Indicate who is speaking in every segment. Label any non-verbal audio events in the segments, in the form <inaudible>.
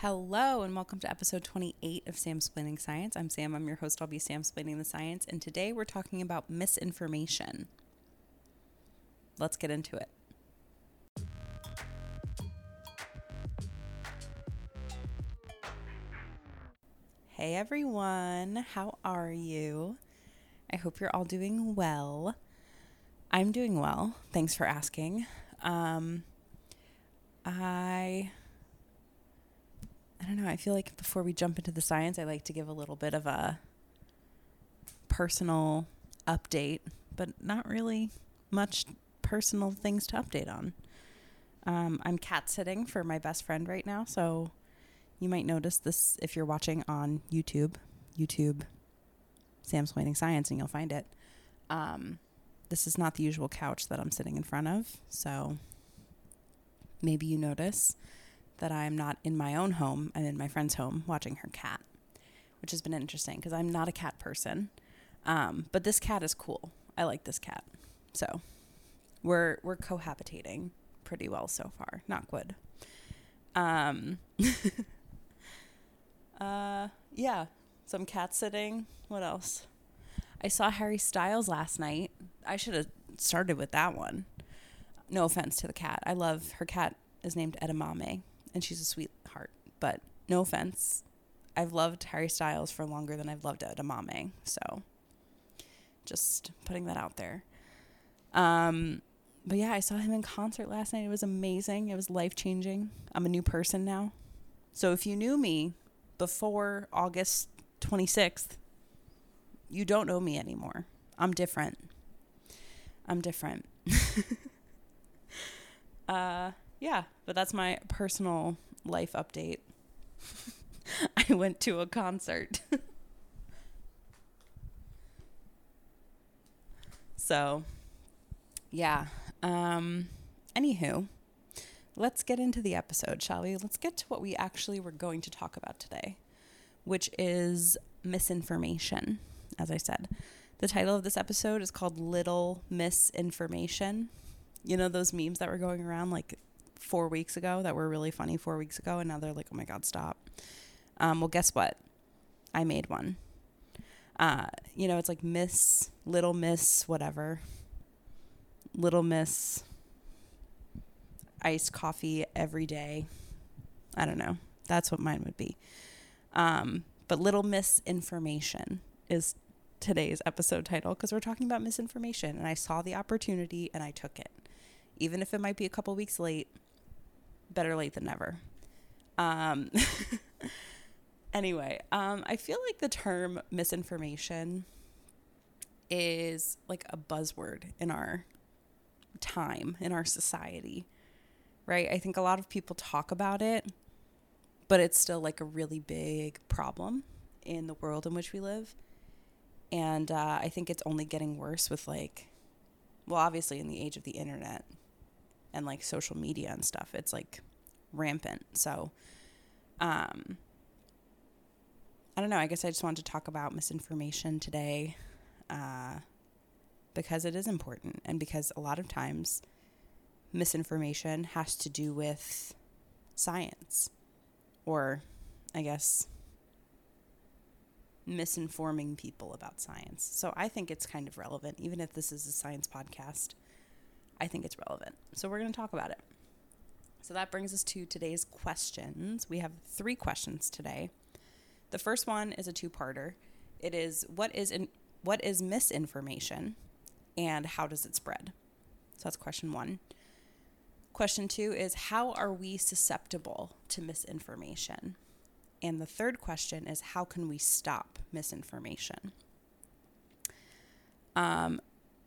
Speaker 1: Hello, and welcome to episode 28 of Sam Splaining Science. I'm Sam, I'm your host. I'll be Sam Splaining the Science, and today we're talking about misinformation. Let's get into it. Hey everyone, how are you? I hope you're all doing well. I'm doing well. Thanks for asking. Um, I I don't know. I feel like before we jump into the science, I like to give a little bit of a personal update, but not really much personal things to update on. Um, I'm cat sitting for my best friend right now, so you might notice this if you're watching on YouTube. YouTube, Sam Splaining Science, and you'll find it. Um, this is not the usual couch that I'm sitting in front of, so maybe you notice that I'm not in my own home. I'm in my friend's home watching her cat, which has been interesting because I'm not a cat person. Um, but this cat is cool. I like this cat. So we're we're cohabitating pretty well so far. Not good. Um, <laughs> uh, yeah, some cat sitting. What else? I saw Harry Styles last night. I should have started with that one. No offense to the cat. I love her cat is named Edamame and she's a sweetheart. But no offense, I've loved Harry Styles for longer than I've loved Edamame. So just putting that out there. Um, but yeah, I saw him in concert last night. It was amazing. It was life changing. I'm a new person now. So if you knew me before August 26th, you don't know me anymore. I'm different. I'm different. <laughs> uh, yeah, but that's my personal life update. <laughs> I went to a concert. <laughs> so, yeah. Um, anywho, let's get into the episode, shall we? Let's get to what we actually were going to talk about today, which is misinformation, as I said. The title of this episode is called Little Misinformation. You know those memes that were going around like four weeks ago that were really funny four weeks ago, and now they're like, oh my God, stop. Um, well, guess what? I made one. Uh, you know, it's like Miss, Little Miss, whatever. Little Miss iced coffee every day. I don't know. That's what mine would be. Um, but Little Miss Information is today's episode title because we're talking about misinformation. And I saw the opportunity and I took it. Even if it might be a couple weeks late, better late than never. Um, <laughs> anyway, um, I feel like the term misinformation is like a buzzword in our time, in our society, right? I think a lot of people talk about it, but it's still like a really big problem in the world in which we live. And uh, I think it's only getting worse with like, well, obviously in the age of the internet and like social media and stuff. It's like rampant. So, um, I don't know. I guess I just wanted to talk about misinformation today uh, because it is important and because a lot of times misinformation has to do with science or, I guess, misinforming people about science. So I think it's kind of relevant, even if this is a science podcast. I think it's relevant. So we're going to talk about it. So that brings us to today's questions. We have three questions today. The first one is a two-parter. It is what is in, what is misinformation and how does it spread? So that's question 1. Question 2 is how are we susceptible to misinformation? And the third question is how can we stop misinformation? Um,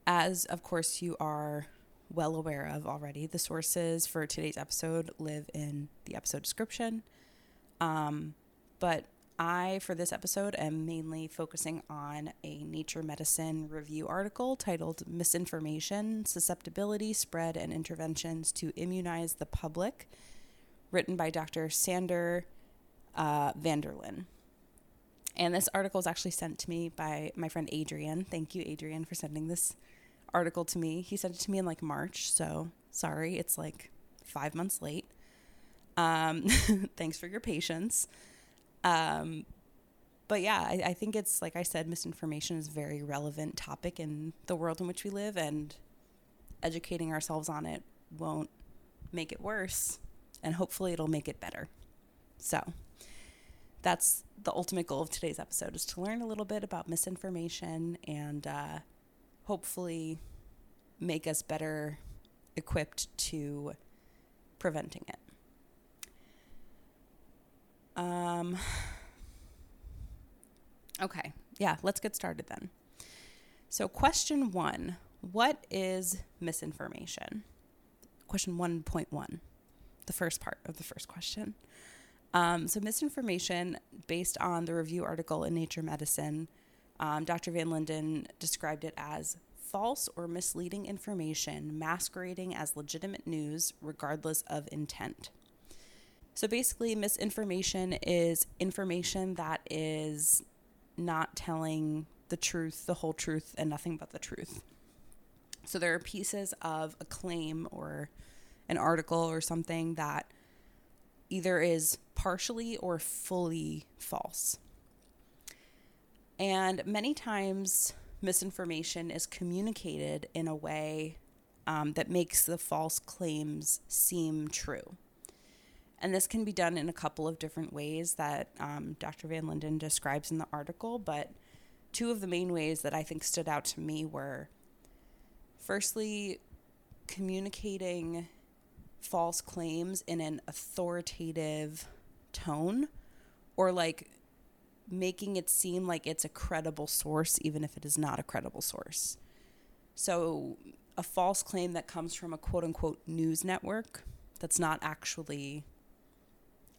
Speaker 1: as of course you are well aware of already. The sources for today's episode live in the episode description. Um, but I, for this episode, am mainly focusing on a Nature Medicine review article titled Misinformation, Susceptibility, Spread, and Interventions to Immunize the Public, written by Dr. Sander uh, van der Linden. And this article is actually sent to me by my friend Adrian. Thank you, Adrian, for sending this article to me. He sent it to me in like March, so sorry, it's like five months late. Um, <laughs> thanks for your patience. Um, but yeah, I, I think it's like I said, misinformation is a very relevant topic in the world in which we live, and educating ourselves on it won't make it worse, and hopefully it'll make it better. So that's the ultimate goal of today's episode is to learn a little bit about misinformation and uh, hopefully make us better equipped to preventing it. Um, okay, yeah, let's get started then. So, question one What is misinformation? Question 1.1, the first part of the first question. Um, so, misinformation, based on the review article in Nature Medicine, um, Dr. Van Linden described it as false or misleading information masquerading as legitimate news, regardless of intent. So, basically, misinformation is information that is not telling the truth, the whole truth, and nothing but the truth. So, there are pieces of a claim or an article or something that either is partially or fully false. And many times, misinformation is communicated in a way um, that makes the false claims seem true. And this can be done in a couple of different ways that um, Dr. Van Linden describes in the article. But two of the main ways that I think stood out to me were firstly, communicating false claims in an authoritative tone or like making it seem like it's a credible source even if it is not a credible source. So a false claim that comes from a quote unquote news network that's not actually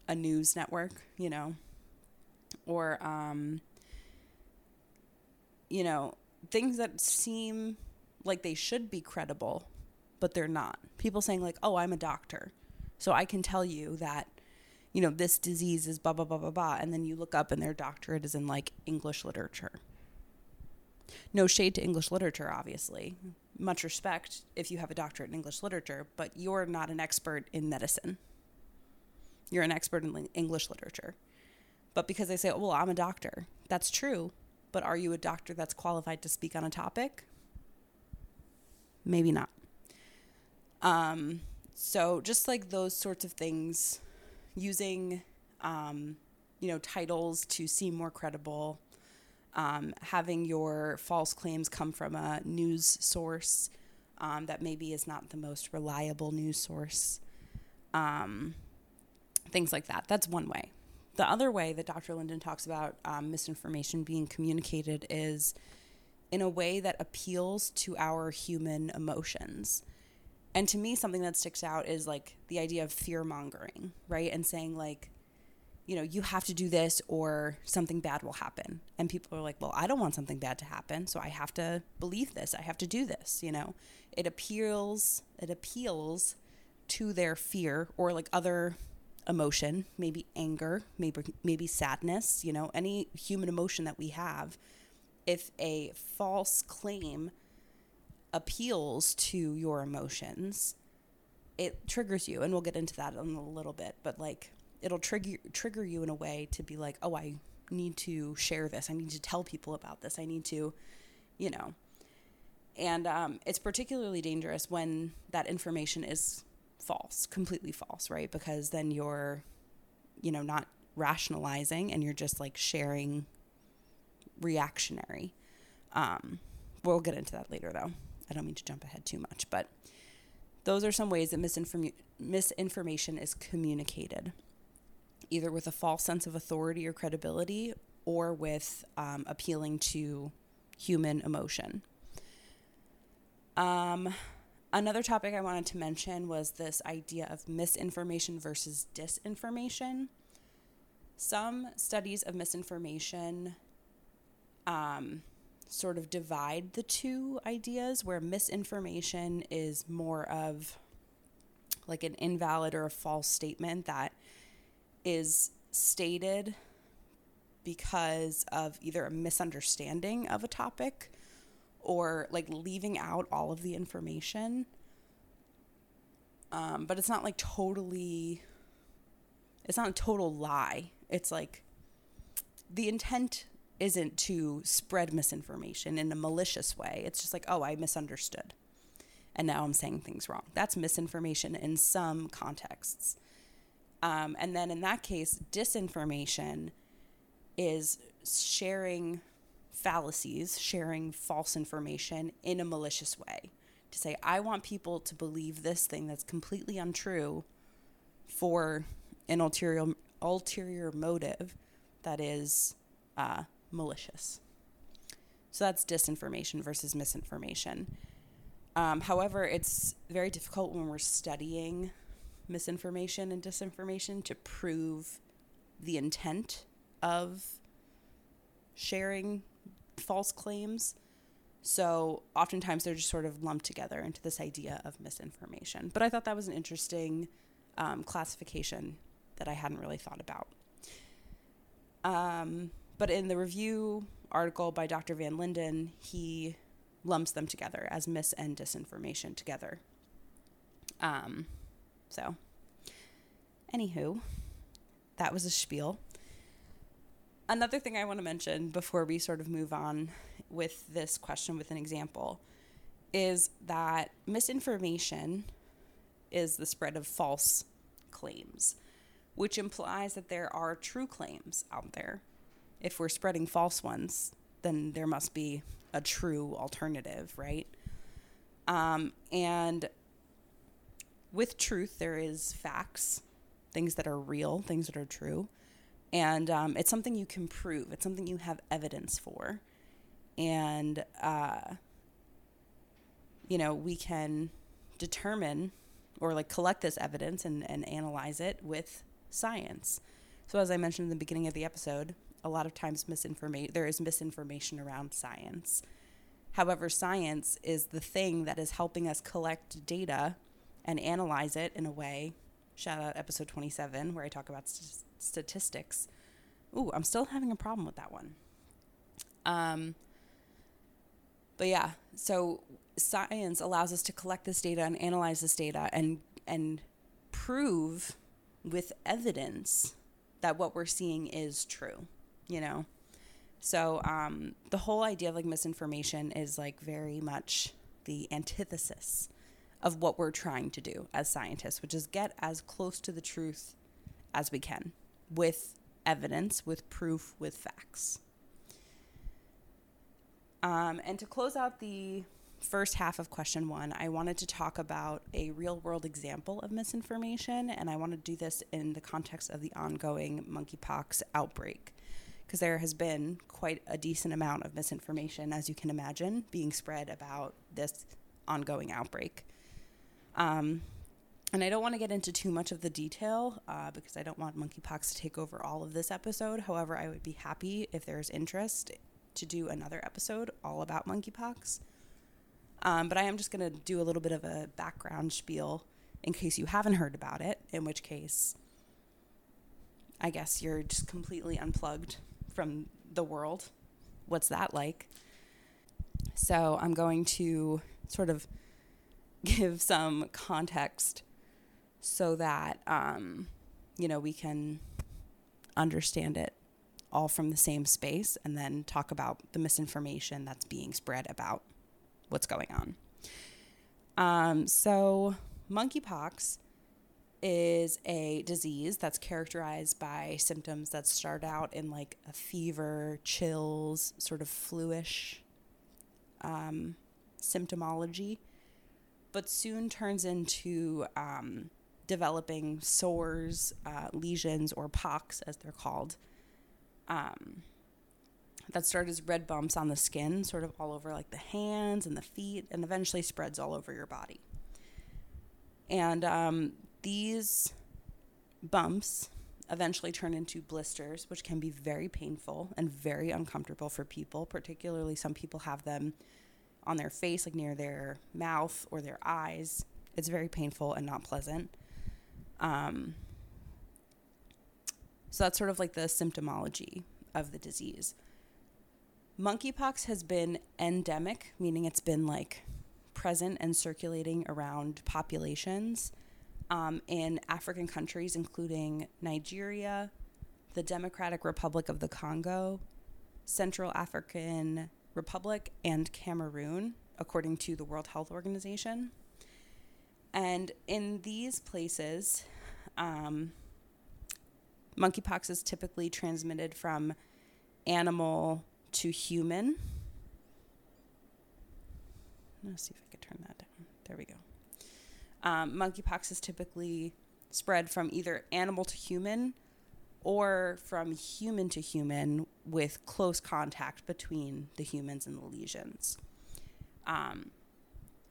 Speaker 1: a news network, you know, or, um, you know, things that seem like they should be credible but they're not. People saying, like, oh, I'm a doctor. So I can tell you that, you know, this disease is blah, blah, blah, blah, blah. And then you look up and their doctorate is in like English literature. No shade to English literature, obviously. Much respect if you have a doctorate in English literature, but you're not an expert in medicine. You're an expert in English literature. But because they say, oh, well, I'm a doctor, that's true. But are you a doctor that's qualified to speak on a topic? Maybe not. Um, so just like those sorts of things, using, um, you know, titles to seem more credible, um, having your false claims come from a news source um, that maybe is not the most reliable news source, um, things like that. That's one way. The other way that Dr. Linden talks about um, misinformation being communicated is in a way that appeals to our human emotions. And to me, something that sticks out is like the idea of fear mongering, right? And saying, like, you know, you have to do this or something bad will happen. And people are like, well, I don't want something bad to happen, so I have to believe this. I have to do this, you know. It appeals it appeals to their fear or like other emotion, maybe anger, maybe maybe sadness, you know, any human emotion that we have. If a false claim appeals to your emotions, it triggers you, and we'll get into that in a little bit. But like, it'll trigger trigger you in a way to be like, oh, I need to share this. I need to tell people about this. I need to, you know. And um, it's particularly dangerous when that information is false, completely false, right? Because then you're, you know, not rationalizing and you're just like sharing reactionary. Um, we'll get into that later though. I don't mean to jump ahead too much, but those are some ways that misinform- misinformation is communicated, either with a false sense of authority or credibility or with um, appealing to human emotion. Um, another topic I wanted to mention was this idea of misinformation versus disinformation. Some studies of misinformation um, sort of divide the two ideas where misinformation is more of like an invalid or a false statement that is stated because of either a misunderstanding of a topic or like leaving out all of the information. Um, but it's not like totally it's not a total lie. It's like the intent isn't to spread misinformation in a malicious way. It's just like, oh, I misunderstood. And now I'm saying things wrong. That's misinformation in some contexts. Um, and then in that case, disinformation is sharing fallacies, sharing false information in a malicious way. To say, I want people to believe this thing that's completely untrue for an ulterior, ulterior motive that is uh, malicious. So that's disinformation versus misinformation. Um, however, it's very difficult when we're studying misinformation and disinformation to prove the intent of sharing false claims. So oftentimes they're just sort of lumped together into this idea of misinformation. But I thought that was an interesting um, classification that I hadn't really thought about. Um, but in the review article by Dr. Van Linden, he lumps them together as mis and disinformation together. Um, so, anywho, that was a spiel. Another thing I want to mention before we sort of move on with this question with an example is that misinformation is the spread of false claims, which implies that there are true claims out there. If we're spreading false ones, then there must be a true alternative, right? Um, and with truth, there is facts, things that are real, things that are true. And um, it's something you can prove, it's something you have evidence for. And, uh, you know, we can determine or like collect this evidence and, and analyze it with science. So, as I mentioned in the beginning of the episode, a lot of times misinformation there is misinformation around science. However, science is the thing that is helping us collect data and analyze it in a way. Shout out episode 27 where I talk about st- statistics. Ooh, I'm still having a problem with that one. Um, but yeah, so science allows us to collect this data and analyze this data and and prove with evidence that what we're seeing is true, you know. So um, the whole idea of like misinformation is like very much the antithesis of what we're trying to do as scientists, which is get as close to the truth as we can with evidence, with proof, with facts. Um, and to close out the first half of question one, I wanted to talk about a real world example of misinformation, and I want to do this in the context of the ongoing monkeypox outbreak. Because there has been quite a decent amount of misinformation, as you can imagine, being spread about this ongoing outbreak. Um, and I don't want to get into too much of the detail uh, because I don't want monkeypox to take over all of this episode. However, I would be happy if there's interest to do another episode all about monkeypox. Um, but I am just going to do a little bit of a background spiel in case you haven't heard about it, in which case, I guess you're just completely unplugged from the world. What's that like? So I'm going to sort of <laughs> give some context so that um, you know we can understand it all from the same space and then talk about the misinformation that's being spread about what's going on. Um, so, monkeypox is a disease that's characterized by symptoms that start out in like a fever, chills, sort of fluish um, symptomology but soon turns into um, developing sores, uh, lesions, or pocks, as they're called. Um, that start as red bumps on the skin, sort of all over like the hands and the feet, and eventually spreads all over your body. And um, these bumps eventually turn into blisters, which can be very painful and very uncomfortable for people. Particularly, some people have them on their face, like near their mouth or their eyes. It's very painful and not pleasant. Um, so that's sort of like the symptomology of the disease. Monkeypox has been endemic, meaning it's been like present and circulating around populations um, in African countries, including Nigeria, the Democratic Republic of the Congo, Central African Republic, and Cameroon, according to the World Health Organization. And in these places, um, monkeypox is typically transmitted from animal to human. Let's see if I can turn that down. There we go. Um, monkeypox is typically spread from either animal to human or from human to human with close contact between the humans and the lesions. Um,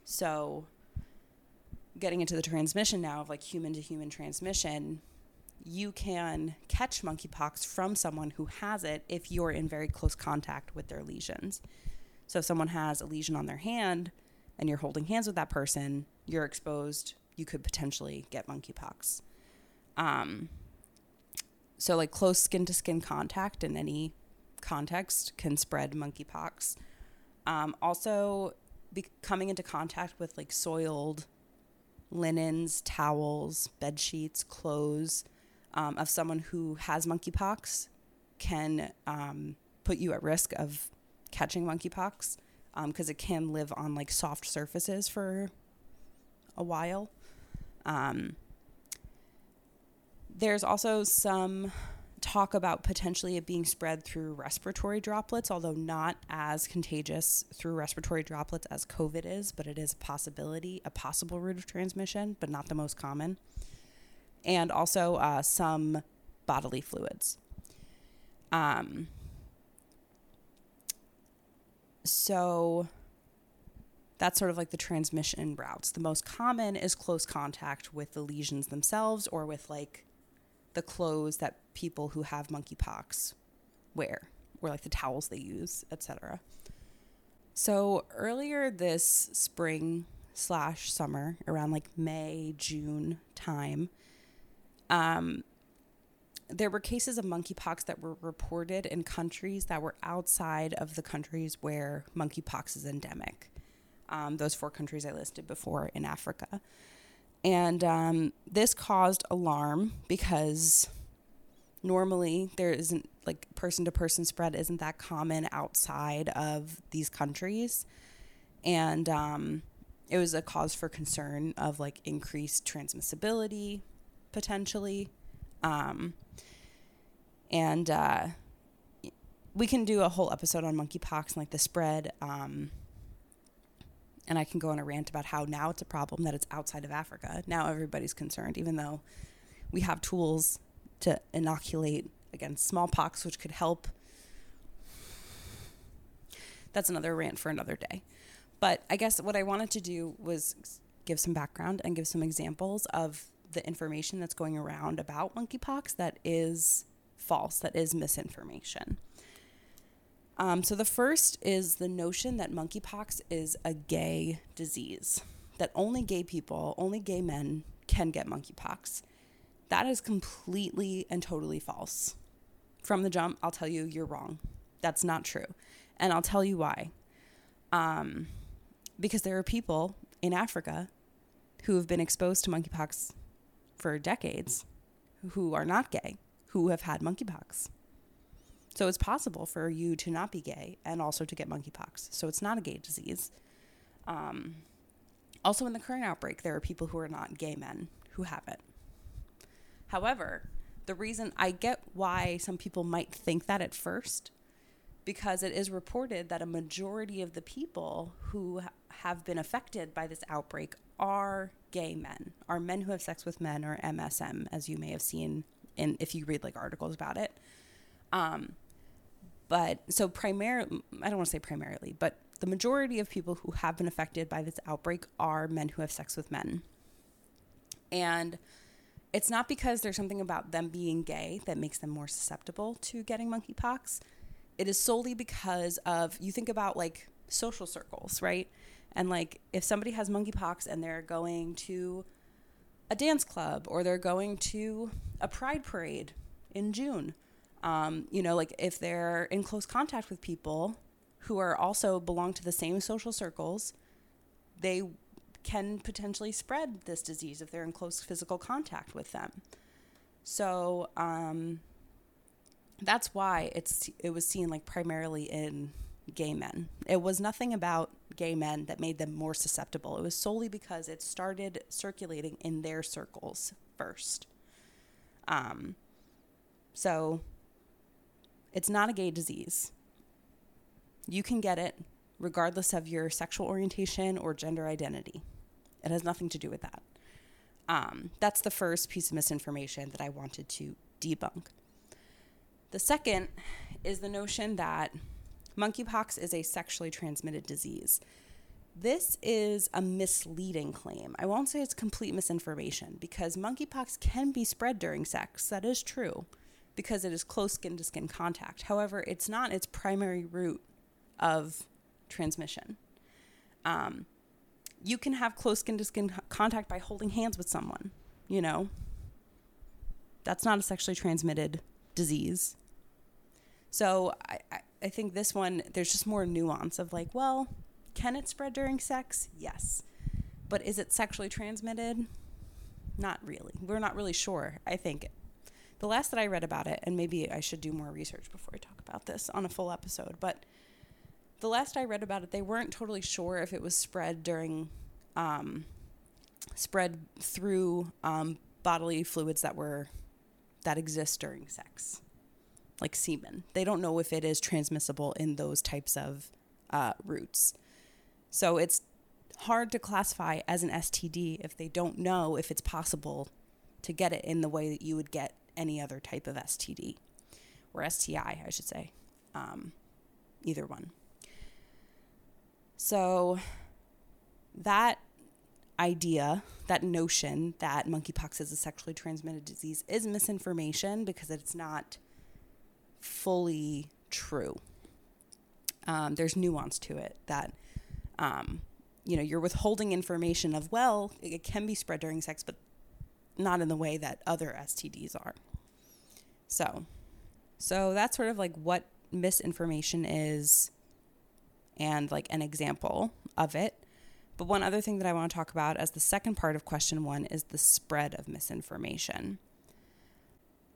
Speaker 1: so, getting into the transmission now of like human to human transmission, you can catch monkeypox from someone who has it if you're in very close contact with their lesions. So, if someone has a lesion on their hand and you're holding hands with that person, you're exposed, you could potentially get monkeypox. Um, so, like close skin to skin contact in any context can spread monkeypox. Um, also, be- coming into contact with like soiled linens, towels, bed sheets, clothes um, of someone who has monkeypox can um, put you at risk of catching monkeypox because um, it can live on like soft surfaces for a while. Um, there's also some talk about potentially it being spread through respiratory droplets, although not as contagious through respiratory droplets as COVID is, but it is a possibility, a possible route of transmission, but not the most common. And also uh, some bodily fluids. Um, so that's sort of like the transmission routes. The most common is close contact with the lesions themselves or with like the clothes that people who have monkeypox wear or like the towels they use, etc. So earlier this spring slash summer, around like May, June time, um, there were cases of monkeypox that were reported in countries that were outside of the countries where monkeypox is endemic. Um, those four countries I listed before in Africa. And um, this caused alarm because normally there isn't like person to person spread isn't that common outside of these countries. And um, it was a cause for concern of like increased transmissibility potentially. Um, and uh, we can do a whole episode on monkeypox and like the spread. Um, and I can go on a rant about how now it's a problem that it's outside of Africa. Now everybody's concerned, even though we have tools to inoculate against smallpox, which could help. That's another rant for another day. But I guess what I wanted to do was give some background and give some examples of the information that's going around about monkeypox that is false, that is misinformation. Um, so the first is the notion that monkeypox is a gay disease, that only gay people, only gay men can get monkeypox. That is completely and totally false. From the jump, I'll tell you you're wrong. That's not true. And I'll tell you why. Um, because there are people in Africa who have been exposed to monkeypox for decades who are not gay, who have had monkeypox. So it's possible for you to not be gay and also to get monkeypox. So it's not a gay disease. Um, also, in the current outbreak, there are people who are not gay men who have it. However, the reason I get why some people might think that at first, because it is reported that a majority of the people who have been affected by this outbreak are gay men, are men who have sex with men, or MSM, as you may have seen in if you read like articles about it. Um, but so primarily, I don't want to say primarily, but the majority of people who have been affected by this outbreak are men who have sex with men. And it's not because there's something about them being gay that makes them more susceptible to getting monkeypox. It is solely because of, you think about like social circles, right? And like if somebody has monkeypox and they're going to a dance club or they're going to a pride parade in June, um, you know, like if they're in close contact with people who are also belong to the same social circles, they can potentially spread this disease if they're in close physical contact with them. So um, that's why it's it was seen like primarily in gay men. It was nothing about gay men that made them more susceptible. It was solely because it started circulating in their circles first. Um, so it's not a gay disease. You can get it regardless of your sexual orientation or gender identity. It has nothing to do with that. Um, that's the first piece of misinformation that I wanted to debunk. The second is the notion that monkeypox is a sexually transmitted disease. This is a misleading claim. I won't say it's complete misinformation because monkeypox can be spread during sex. That is true because it is close skin to skin contact. However, it's not its primary route of transmission. Um, you can have close skin to skin contact by holding hands with someone, you know. That's not a sexually transmitted disease. So I, I, I think this one, there's just more nuance of like, well, can it spread during sex? Yes. But is it sexually transmitted? Not really. We're not really sure, I think. The last that I read about it, and maybe I should do more research before I talk about this on a full episode, but the last I read about it, they weren't totally sure if it was spread during, um, spread through um, bodily fluids that were, that exist during sex, like semen. They don't know if it is transmissible in those types of uh, routes. So it's hard to classify as an STD if they don't know if it's possible to get it in the way that you would get any other type of STD or STI, I should say. Um, either one. So that idea, that notion that monkeypox is a sexually transmitted disease is misinformation because it's not fully true. Um, there's nuance to it that um, you know, you're withholding information of, well, it can be spread during sex, but not in the way that other STDs are. So, so that's sort of like what misinformation is and like an example of it. But one other thing that I want to talk about as the second part of question one is the spread of misinformation.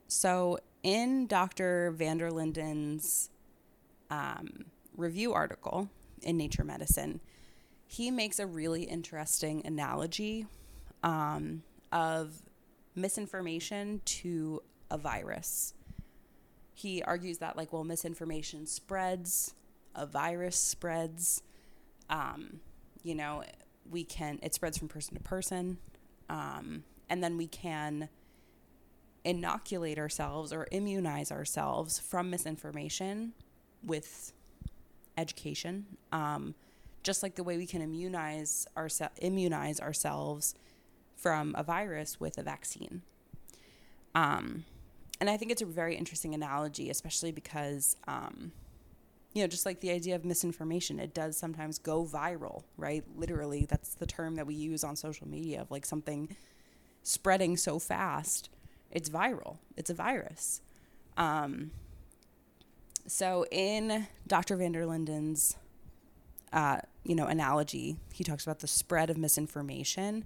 Speaker 1: So, in Dr. van der Linden's um, review article in Nature Medicine, he makes a really interesting analogy um, of misinformation to a virus. He argues that, like, well, misinformation spreads, a virus spreads. Um, you know, we can, it spreads from person to person. Um, and then we can inoculate ourselves or immunize ourselves from misinformation with education. Um, just like the way we can immunize ourse- immunize ourselves from a virus with a vaccine. Um, and I think it's a very interesting analogy, especially because, um, you know, just like the idea of misinformation, it does sometimes go viral, right? Literally, that's the term that we use on social media of like something spreading so fast, it's viral, it's a virus. Um, so in Dr. van der Linden's uh, you know, analogy. He talks about the spread of misinformation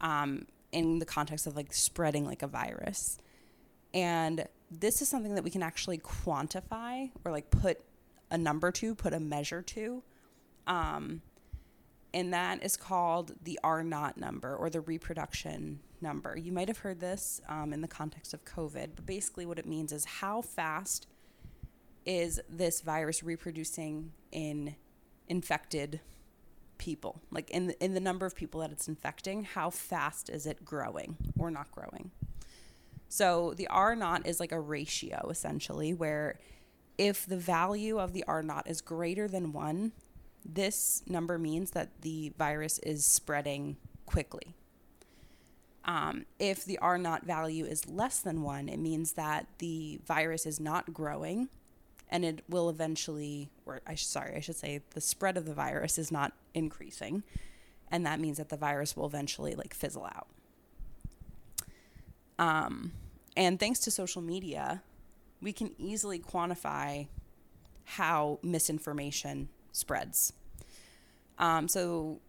Speaker 1: um, in the context of like spreading like a virus. And this is something that we can actually quantify or like put a number to, put a measure to. Um, and that is called the R naught number or the reproduction number. You might have heard this um, in the context of COVID, but basically what it means is how fast is this virus reproducing in infected people? Like in the, in the number of people that it's infecting how fast is it growing or not growing? So the r naught is like a ratio essentially where if the value of the r naught is greater than 1 this number means that the virus is spreading quickly um, if the r naught value is less than 1 it means that the virus is not growing and it will eventually or I sorry, I should say the spread of the virus is not increasing and that means that the virus will eventually like fizzle out. Um, and thanks to social media, we can easily quantify how misinformation spreads. Um, so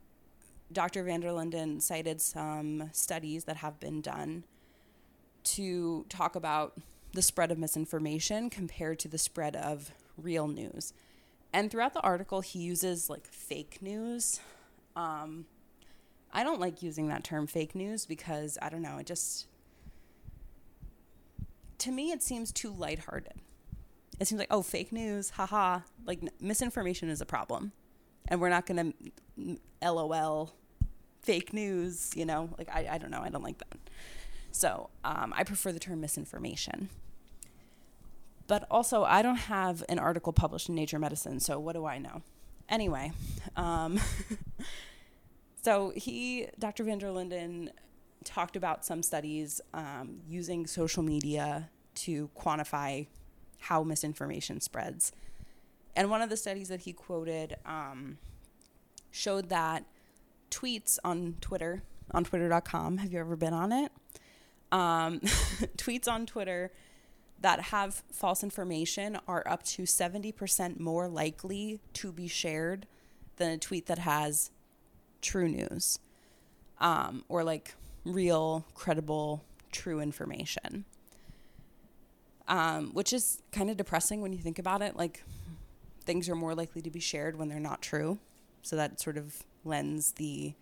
Speaker 1: Dr. van der Linden cited some studies that have been done to talk about the spread of misinformation compared to the spread of real news. And throughout the article, he uses like fake news. Um, I don't like using that term fake news because I don't know, it just, to me, it seems too lighthearted. It seems like, oh, fake news, haha. Like, misinformation is a problem. And we're not going to LOL fake news, you know? Like, I, I don't know. I don't like that. So um, I prefer the term misinformation. But also, I don't have an article published in Nature Medicine, so what do I know? Anyway, um, <laughs> so he, Dr. van der Linden, talked about some studies um, using social media to quantify how misinformation spreads. And one of the studies that he quoted um, showed that tweets on Twitter, on twitter.com, have you ever been on it? Um, <laughs> tweets on Twitter that have false information are up to 70% more likely to be shared than a tweet that has true news um, or like real, credible, true information. Um, which is kind of depressing when you think about it. Like, things are more likely to be shared when they're not true. So that sort of lends the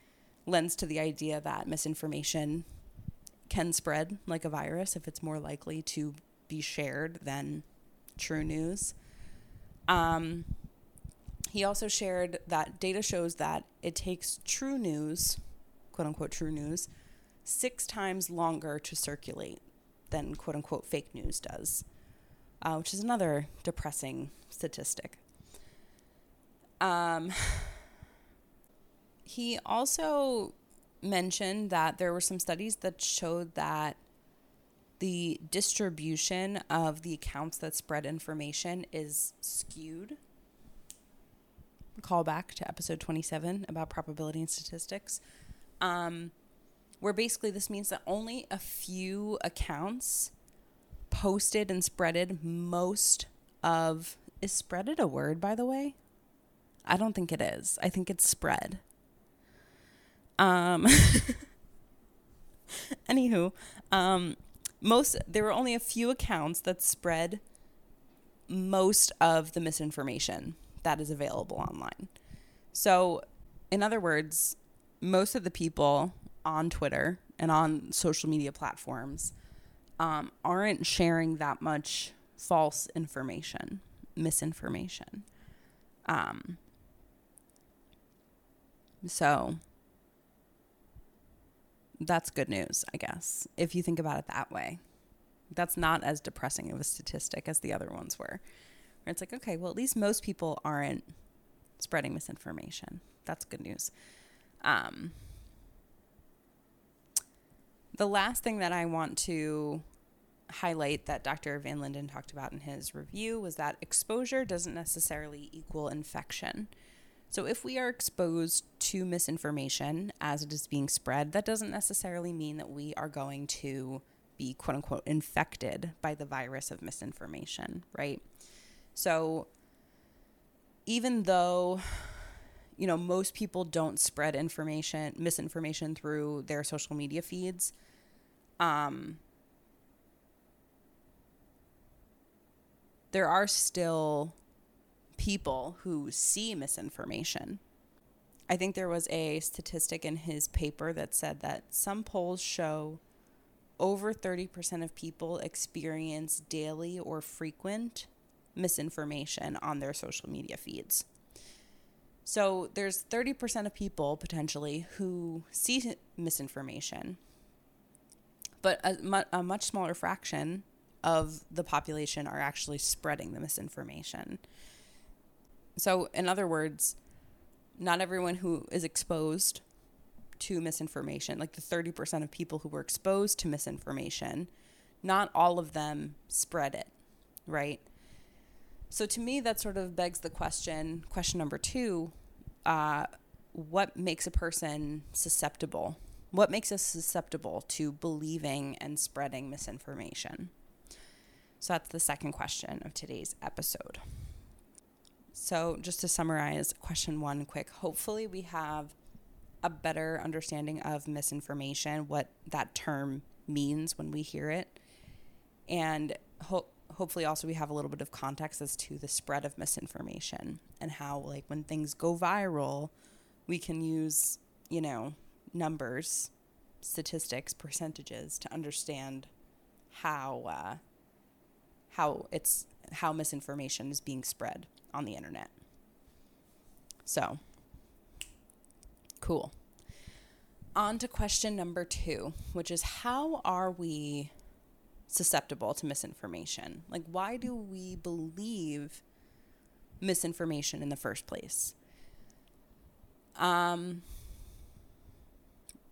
Speaker 1: lends to the idea that misinformation can spread like a virus if it's more likely to be shared than true news. Um, he also shared that data shows that it takes true news, quote unquote true news, six times longer to circulate than quote unquote fake news does, uh, which is another depressing statistic. Um, <sighs> he also mentioned that there were some studies that showed that the distribution of the accounts that spread information is skewed. Call back to episode 27 about probability and statistics. Um, where basically this means that only a few accounts posted and spreaded most of. Is spreaded a word, by the way? I don't think it is. I think it's spread. Um, <laughs> anywho, um, most there were only a few accounts that spread most of the misinformation that is available online. So, in other words, most of the people on Twitter and on social media platforms um, aren't sharing that much false information, misinformation. Um, so, that's good news, I guess, if you think about it that way. That's not as depressing of a statistic as the other ones were. Where it's like, okay, well, at least most people aren't spreading misinformation. That's good news. Um, the last thing that I want to highlight that Dr. Van Linden talked about in his review was that exposure doesn't necessarily equal infection. So, if we are exposed to misinformation as it is being spread, that doesn't necessarily mean that we are going to be quote unquote infected by the virus of misinformation, right? So, even though you know most people don't spread information misinformation through their social media feeds um there are still people who see misinformation. I think there was a statistic in his paper that said that some polls show over 30% of people experience daily or frequent misinformation on their social media feeds. So there's 30% of people potentially who see misinformation, but a, a much smaller fraction of the population are actually spreading the misinformation. So, in other words, not everyone who is exposed to misinformation, like the 30% of people who were exposed to misinformation, not all of them spread it, right? So, to me, that sort of begs the question question number two uh, what makes a person susceptible? What makes us susceptible to believing and spreading misinformation? So, that's the second question of today's episode. So, just to summarize question one quick, hopefully, we have a better understanding of misinformation, what that term means when we hear it, and ho- hopefully also we have a little bit of context as to the spread of misinformation and how like when things go viral, we can use, you know, numbers, statistics, percentages to understand how uh, how it's how misinformation is being spread on the internet. So, cool. On to question number two, which is how are we susceptible to misinformation? Like, why do we believe misinformation in the first place? Um,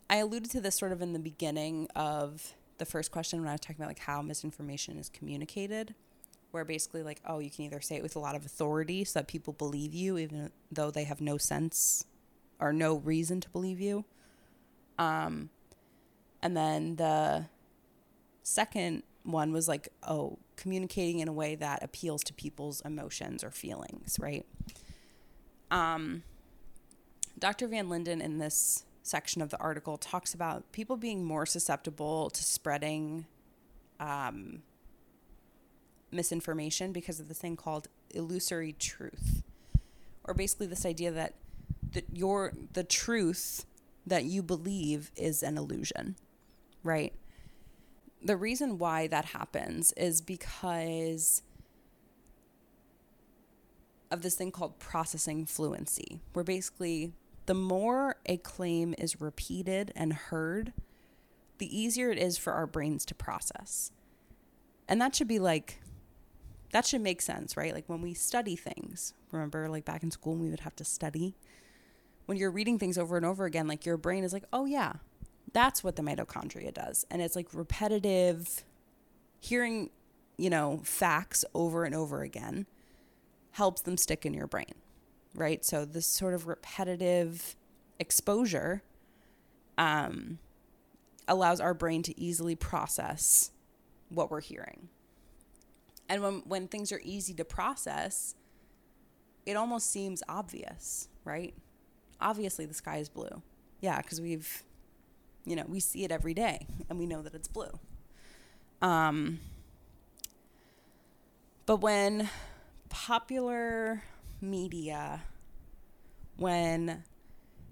Speaker 1: I alluded to this sort of in the beginning of the first question when I was talking about like how misinformation is communicated, where basically like, oh, you can either say it with a lot of authority so that people believe you, even though they have no sense or no reason to believe you. Um, and then the second one was like, oh, communicating in a way that appeals to people's emotions or feelings, right? Um, Dr. Van Linden in this section of the article talks about people being more susceptible to spreading um, misinformation because of this thing called illusory truth, or basically this idea that that your the truth that you believe is an illusion, right? The reason why that happens is because of this thing called processing fluency, where basically the more a claim is repeated and heard, the easier it is for our brains to process. And that should be like, that should make sense, right? Like when we study things, remember, like back in school, we would have to study. When you're reading things over and over again, like your brain is like, oh, yeah, that's what the mitochondria does. And it's like repetitive, hearing, you know, facts over and over again helps them stick in your brain right? So this sort of repetitive exposure um, allows our brain to easily process what we're hearing. And when, when things are easy to process, it almost seems obvious, right? Obviously, the sky is blue. Yeah, because we've, you know, we see it every day and we know that it's blue. Um, but when popular media, when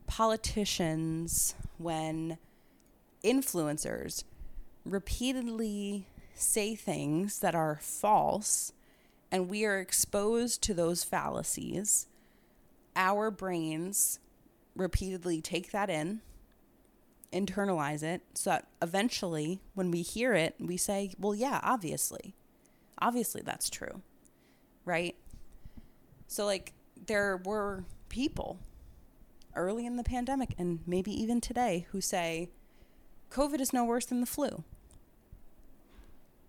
Speaker 1: politicians, when influencers repeatedly say things that are false and we are exposed to those fallacies, our brains repeatedly take that in, internalize it, so that eventually when we hear it, we say, well, yeah, obviously. Obviously, that's true. Right? So, like, there were people early in the pandemic and maybe even today who say COVID is no worse than the flu.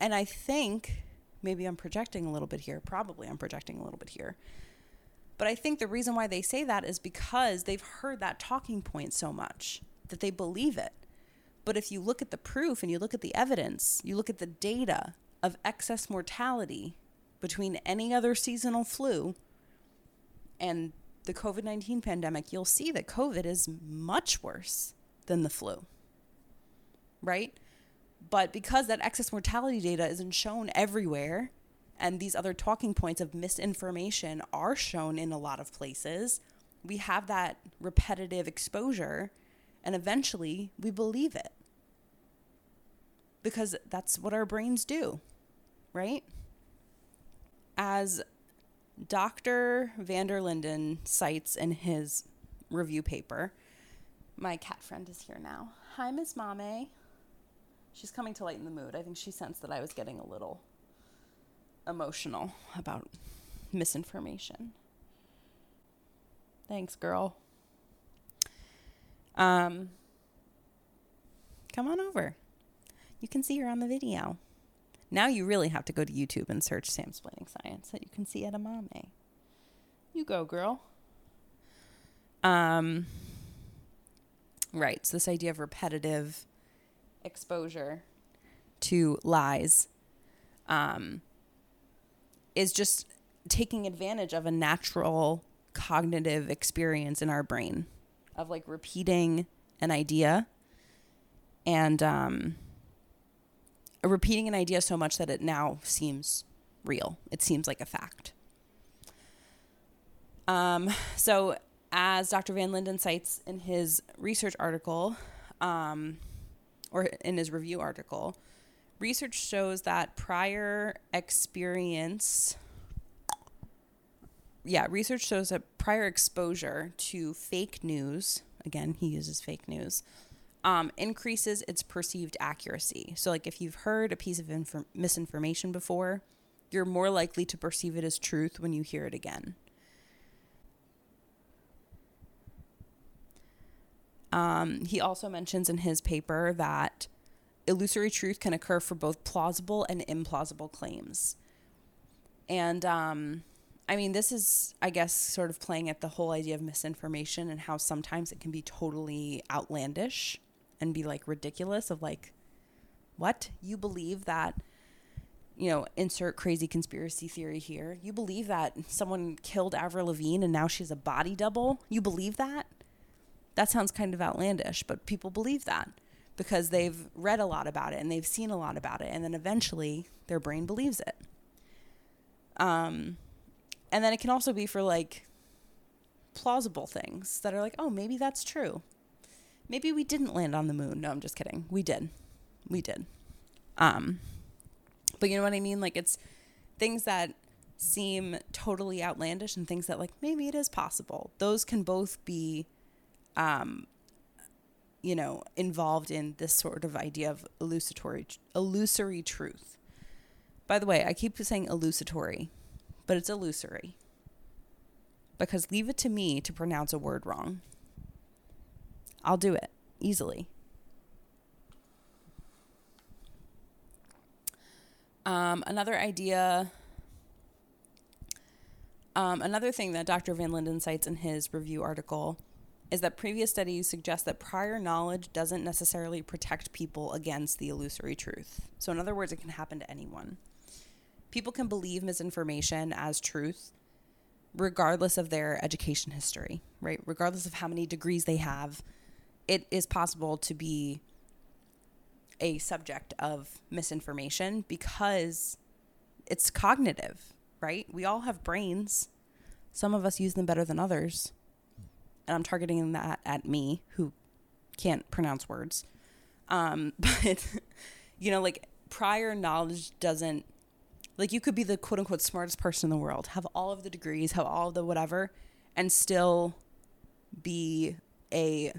Speaker 1: And I think maybe I'm projecting a little bit here. Probably I'm projecting a little bit here. But I think the reason why they say that is because they've heard that talking point so much that they believe it. But if you look at the proof and you look at the evidence, you look at the data of excess mortality between any other seasonal flu and the COVID 19 pandemic, you'll see that COVID is much worse than the flu, right? But because that excess mortality data isn't shown everywhere, and these other talking points of misinformation are shown in a lot of places, we have that repetitive exposure, and eventually we believe it. Because that's what our brains do, right? As Dr. van der Linden cites in his review paper. My cat friend is here now. Hi, Miss Mame. She's coming to lighten the mood. I think she sensed that I was getting a little emotional about misinformation. Thanks, girl. Um, come on over. You can see her on the video. Now you really have to go to YouTube and search Sam Splaining Science that you can see edamame. You go, girl. Um, right. So this idea of repetitive exposure to lies um, is just taking advantage of a natural cognitive experience in our brain of like repeating an idea and um, repeating an idea so much that it now seems real. It seems like a fact. Um, so, as Dr. Van Linden cites in his research article, um, or in his review article, research shows that prior experience, yeah, research shows that prior exposure to fake news, again, he uses fake news, um, increases its perceived accuracy. So, like if you've heard a piece of infor- misinformation before, you're more likely to perceive it as truth when you hear it again. Um, he also mentions in his paper that illusory truth can occur for both plausible and implausible claims. And um, I mean, this is, I guess, sort of playing at the whole idea of misinformation and how sometimes it can be totally outlandish and be like ridiculous of like, what? You believe that, you know, insert crazy conspiracy theory here. You believe that someone killed Avril Lavigne and now she's a body double? You believe that? That sounds kind of outlandish, but people believe that because they've read a lot about it and they've seen a lot about it. And then eventually their brain believes it. Um, and then it can also be for like plausible things that are like, oh, maybe that's true maybe we didn't land on the moon. No, I'm just kidding. We did. We did. Um, but you know what I mean? Like it's things that seem totally outlandish and things that like maybe it is possible. Those can both be um you know, involved in this sort of idea of illusory illusory truth. By the way, I keep saying illusory, but it's illusory. Because leave it to me to pronounce a word wrong. I'll do it easily. Um, another idea, um, another thing that Dr. Van Linden cites in his review article is that previous studies suggest that prior knowledge doesn't necessarily protect people against the illusory truth. So, in other words, it can happen to anyone. People can believe misinformation as truth regardless of their education history, right? Regardless of how many degrees they have, it is possible to be a subject of misinformation because it's cognitive, right? We all have brains. Some of us use them better than others. And I'm targeting that at me who can't pronounce words. Um, <laughs> but, you know, like prior knowledge doesn't, like, you could be the quote unquote smartest person in the world, have all of the degrees, have all of the whatever, and still be a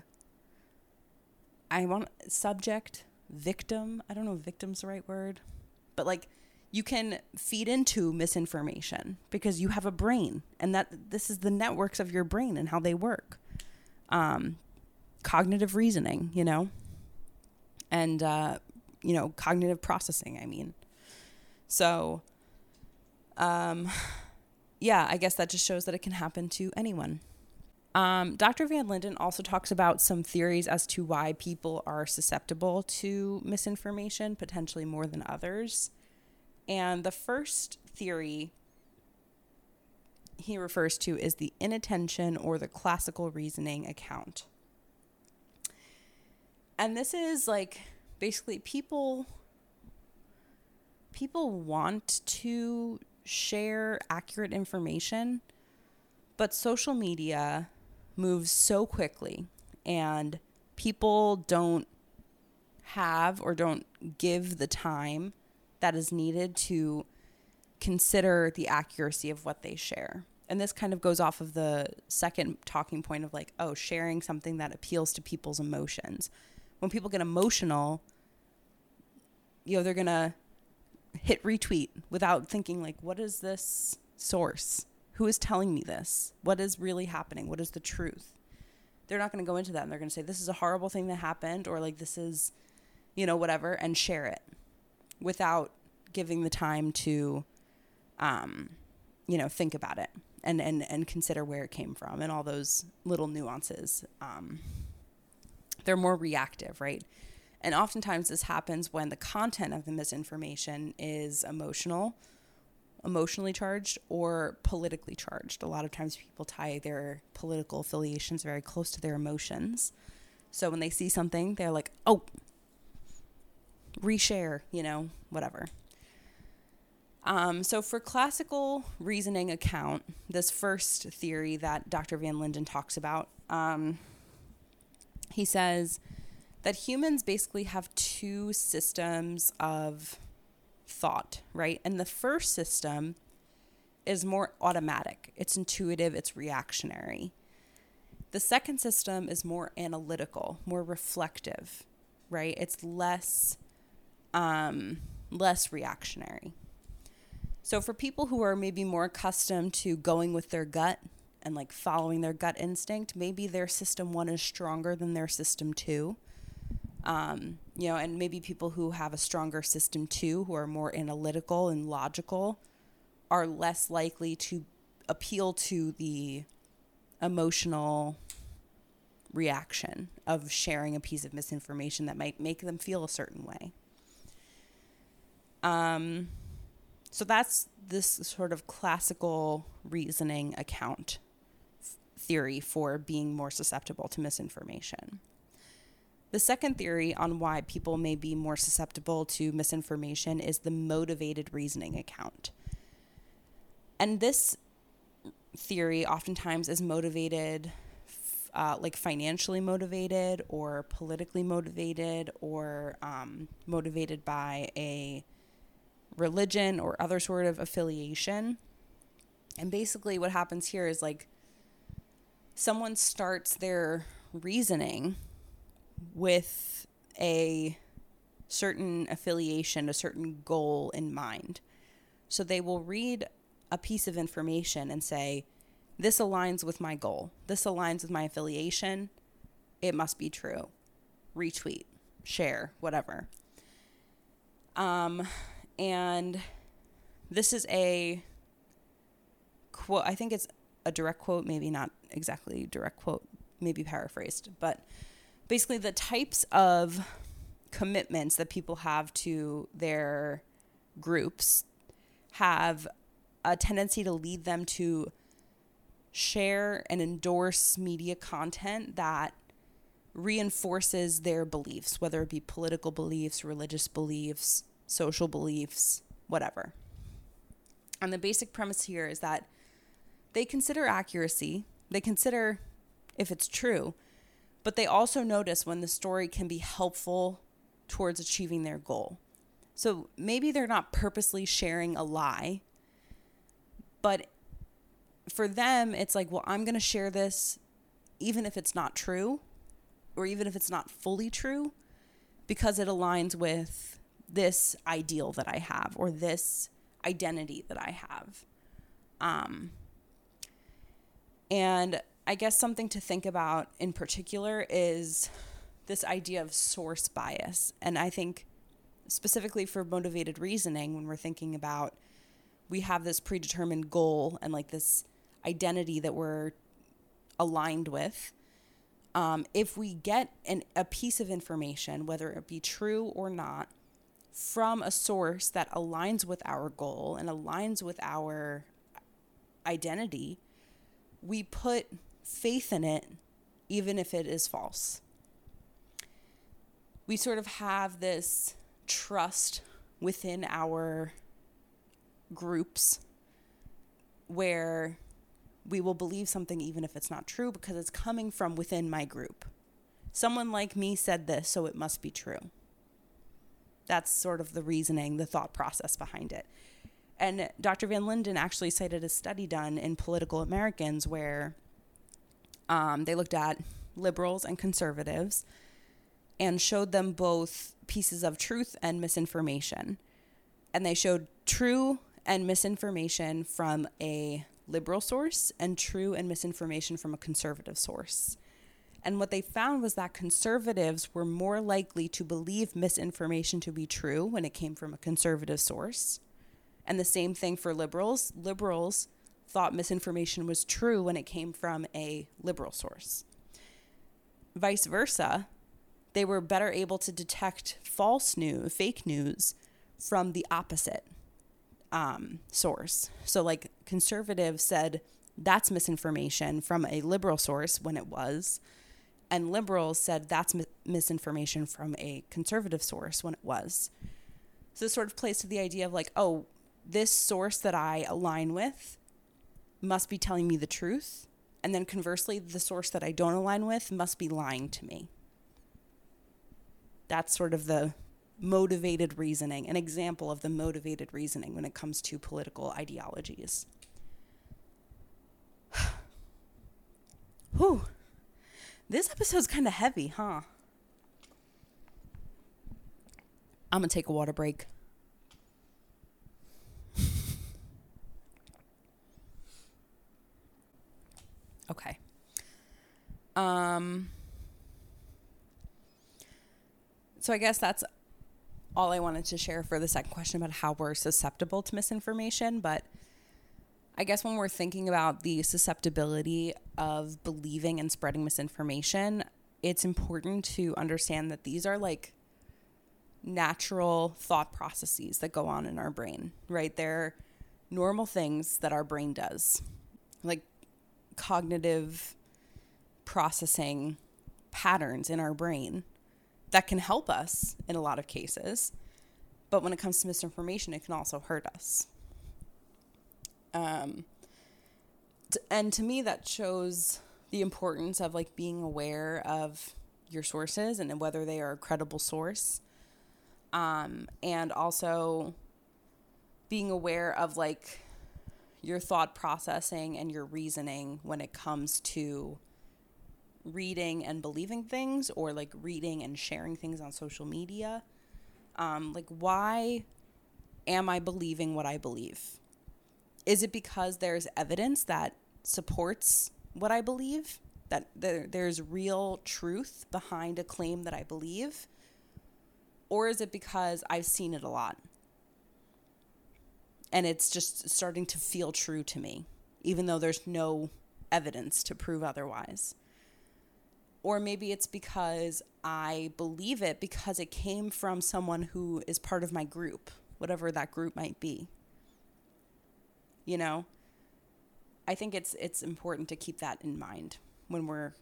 Speaker 1: I want subject, victim. I don't know if victim's the right word, but like you can feed into misinformation because you have a brain and that this is the networks of your brain and how they work. Um, cognitive reasoning, you know, and, uh, you know, cognitive processing, I mean. So, um, yeah, I guess that just shows that it can happen to anyone. Um, Dr. Van Linden also talks about some theories as to why people are susceptible to misinformation, potentially more than others. And the first theory he refers to is the inattention or the classical reasoning account. And this is like basically people people want to share accurate information, but social media moves so quickly and people don't have or don't give the time that is needed to consider the accuracy of what they share. And this kind of goes off of the second talking point of like, oh, sharing something that appeals to people's emotions. When people get emotional, you know, they're going to hit retweet without thinking like, what is this source? who is telling me this? What is really happening? What is the truth? They're not going to go into that and they're going to say, this is a horrible thing that happened, or like, this is, you know, whatever, and share it without giving the time to, um, you know, think about it and, and, and consider where it came from and all those little nuances. Um, they're more reactive, right? And oftentimes this happens when the content of the misinformation is emotional emotionally charged or politically charged. A lot of times people tie their political affiliations very close to their emotions. So when they see something, they're like, oh, reshare, you know, whatever. Um, so, for classical reasoning account, this first theory that Dr. Van Linden talks about, um, he says that humans basically have two systems of thought, right? And the first system is more automatic, it's intuitive, it's reactionary. The second system is more analytical, more reflective, right? It's less um, less reactionary. So for people who are maybe more accustomed to going with their gut and like following their gut instinct, maybe their system one is stronger than their system two. Um, you know, and maybe people who have a stronger system two, who are more analytical and logical, are less likely to appeal to the emotional reaction of sharing a piece of misinformation that might make them feel a certain way. Um, so that's this sort of classical reasoning account theory for being more susceptible to misinformation. The second theory on why people may be more susceptible to misinformation is the motivated reasoning account. And this theory oftentimes is motivated, uh, like financially motivated or politically motivated or um, motivated by a religion or other sort of affiliation. And basically, what happens here is like someone starts their reasoning with a certain affiliation, a certain goal in mind. So they will read a piece of information and say, This aligns with my goal. This aligns with my affiliation. It must be true. Retweet, share, whatever. Um, and this is a quote, I think it's a direct quote, maybe not exactly direct quote, maybe paraphrased, but basically the types of commitments that people have to their groups have a tendency to lead them to share and endorse media content that reinforces their beliefs, whether it be political beliefs, religious beliefs, social beliefs, whatever. And the basic premise here is that they consider accuracy, they consider if it's true, but they also notice when the story can be helpful towards achieving their goal. So maybe they're not purposely sharing a lie, but for them, it's like, well, I'm going to share this even if it's not true or even if it's not fully true because it aligns with this ideal that I have or this identity that I have. Um, and I guess something to think about in particular is this idea of source bias. And I think specifically for motivated reasoning, when we're thinking about we have this predetermined goal and like this identity that we're aligned with. Um, if we get an, a piece of information, whether it be true or not, from a source that aligns with our goal and aligns with our identity, we put faith in it, even if it is false. We sort of have this trust within our groups where we will believe something even if it's not true because it's coming from within my group. Someone like me said this, so it must be true. That's sort of the reasoning, the thought process behind it. And Dr. Van Linden actually cited a study done in Political Americans where um, they looked at liberals and conservatives and showed them both pieces of truth and misinformation. And they showed true and misinformation from a liberal source and true and misinformation from a conservative source. And what they found was that conservatives were more likely to believe misinformation to be true when it came from a conservative source. And the same thing for liberals. Liberals thought misinformation was true when it came from a liberal source. Vice versa, they were better able to detect false news, fake news, from the opposite. um, source. So, like, conservatives said that's misinformation from a liberal source when it was, and liberals said that's mi- misinformation from a conservative source when it was. So, this sort of plays to the idea of like, oh, this source that I align with must be telling me the truth. And then conversely, the source that I don't align with must be lying to me. That's sort of the motivated reasoning, an example of the motivated reasoning when it comes to political ideologies. <sighs> Whew. This episode's kind of heavy, huh? I'm going to take a water break. <laughs> okay. Um so I guess that's all I wanted to share for the second question about how we're susceptible to misinformation. But I guess when we're thinking about the susceptibility of believing and spreading misinformation, it's important to understand that these are like natural thought processes that go on in our brain, right? They're normal things that our brain does, like cognitive processing patterns in our brain that can help us in a lot of cases. But when it comes to misinformation, it can also hurt us. Um, t- and to me, that shows the importance of like being aware of your sources and whether they are a credible source. Um, and also being aware of like your thought processing and your reasoning when it comes to reading and believing things or like reading and sharing things on social media. Um, like, why am I believing what I believe? Is it because there's evidence that supports what I believe? That there, there's real truth behind a claim that I believe? Or is it because I've seen it a lot? And it's just starting to feel true to me, even though there's no evidence to prove otherwise or maybe it's because I believe it because it came from someone who is part of my group, whatever that group might be. You know, I think it's it's important to keep that in mind when we're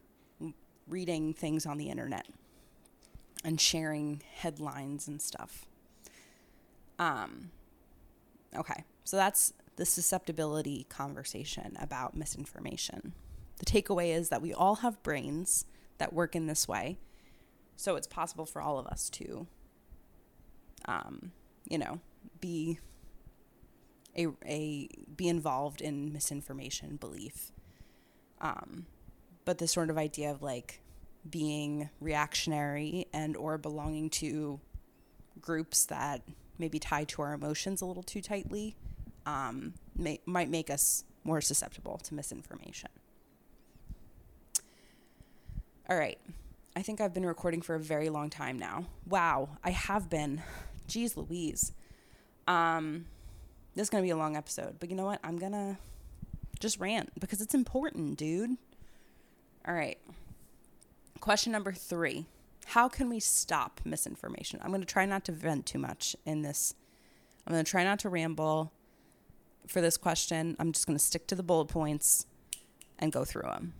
Speaker 1: reading things on the internet and sharing headlines and stuff. Um okay. So that's the susceptibility conversation about misinformation. The takeaway is that we all have brains that work in this way. So it's possible for all of us to, um, you know, be a, a be involved in misinformation belief. Um, but this sort of idea of like being reactionary and or belonging to groups that maybe tie to our emotions a little too tightly um, may, might make us more susceptible to misinformation. All right. I think I've been recording for a very long time now. Wow, I have been. Jeez Louise. Um, this is going to be a long episode, but you know what? I'm going to just rant because it's important, dude. All right. Question number three How can we stop misinformation? I'm going to try not to vent too much in this. I'm going to try not to ramble for this question. I'm just going to stick to the bullet points and go through them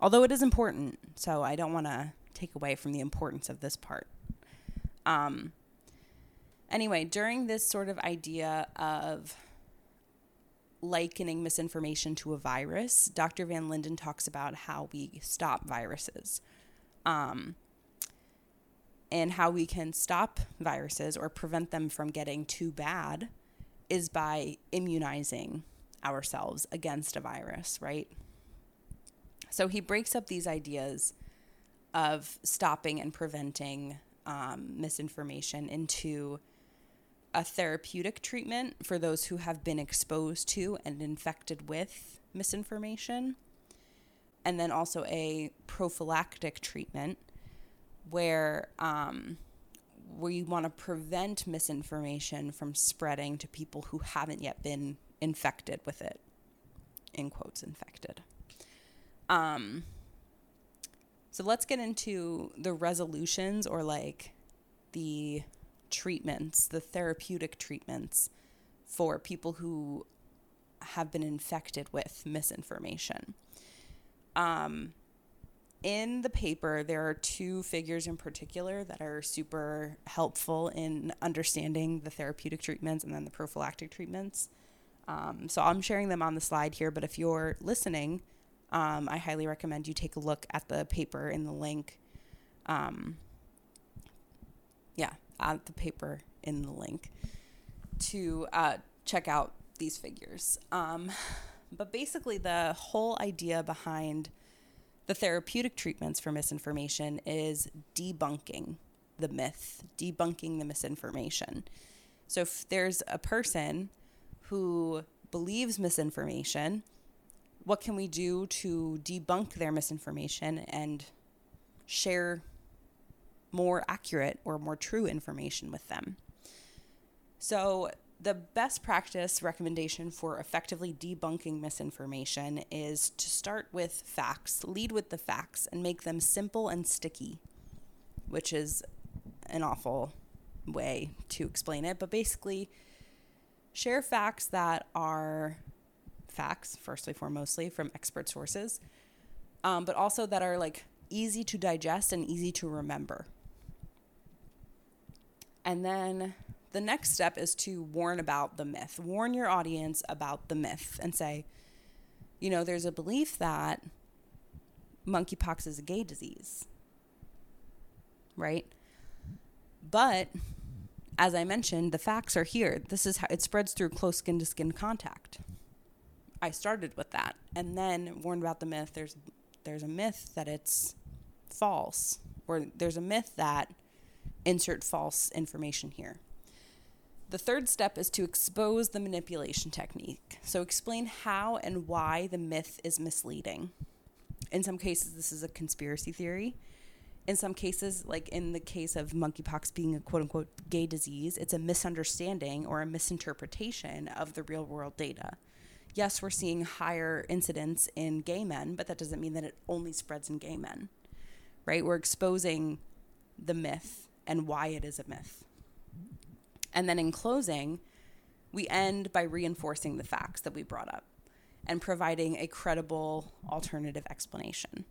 Speaker 1: although it is important. So I don't want to take away from the importance of this part. Um, anyway, during this sort of idea of likening misinformation to a virus, Dr. Van Linden talks about how we stop viruses. Um, and how we can stop viruses or prevent them from getting too bad is by immunizing ourselves against a virus, right? So he breaks up these ideas of stopping and preventing um, misinformation into a therapeutic treatment for those who have been exposed to and infected with misinformation, and then also a prophylactic treatment where um, we want to prevent misinformation from spreading to people who haven't yet been infected with it. In quotes, infected. Um, so let's get into the resolutions or like the treatments, the therapeutic treatments for people who have been infected with misinformation. Um, in the paper, there are two figures in particular that are super helpful in understanding the therapeutic treatments and then the prophylactic treatments. Um, so I'm sharing them on the slide here, but if you're listening, um, I highly recommend you take a look at the paper in the link. Um, yeah, at the paper in the link to uh, check out these figures. Um, but basically, the whole idea behind the therapeutic treatments for misinformation is debunking the myth, debunking the misinformation. So if there's a person who believes misinformation, what can we do to debunk their misinformation and share more accurate or more true information with them? So, the best practice recommendation for effectively debunking misinformation is to start with facts, lead with the facts, and make them simple and sticky, which is an awful way to explain it. But basically, share facts that are facts, firstly, foremostly, from expert sources, um, but also that are like easy to digest and easy to remember. And then the next step is to warn about the myth. Warn your audience about the myth and say, you know, there's a belief that monkeypox is a gay disease. Right? But as I mentioned, the facts are here. This is how it spreads through close skin to skin contact. I started with that and then warned about the myth. There's there's a myth that it's false or there's a myth that insert false information here. The third step is to expose the manipulation technique. So, explain how and why the myth is misleading. In some cases, this is a conspiracy theory. In some cases, like in the case of monkeypox being a quote unquote gay disease, it's a misunderstanding or a misinterpretation of the real world data. Yes, we're seeing higher incidence in gay men, but that doesn't mean that it only spreads in gay men, right? We're exposing the myth and why it is a myth. And then in closing, we end by reinforcing the facts that we brought up and providing a credible alternative explanation.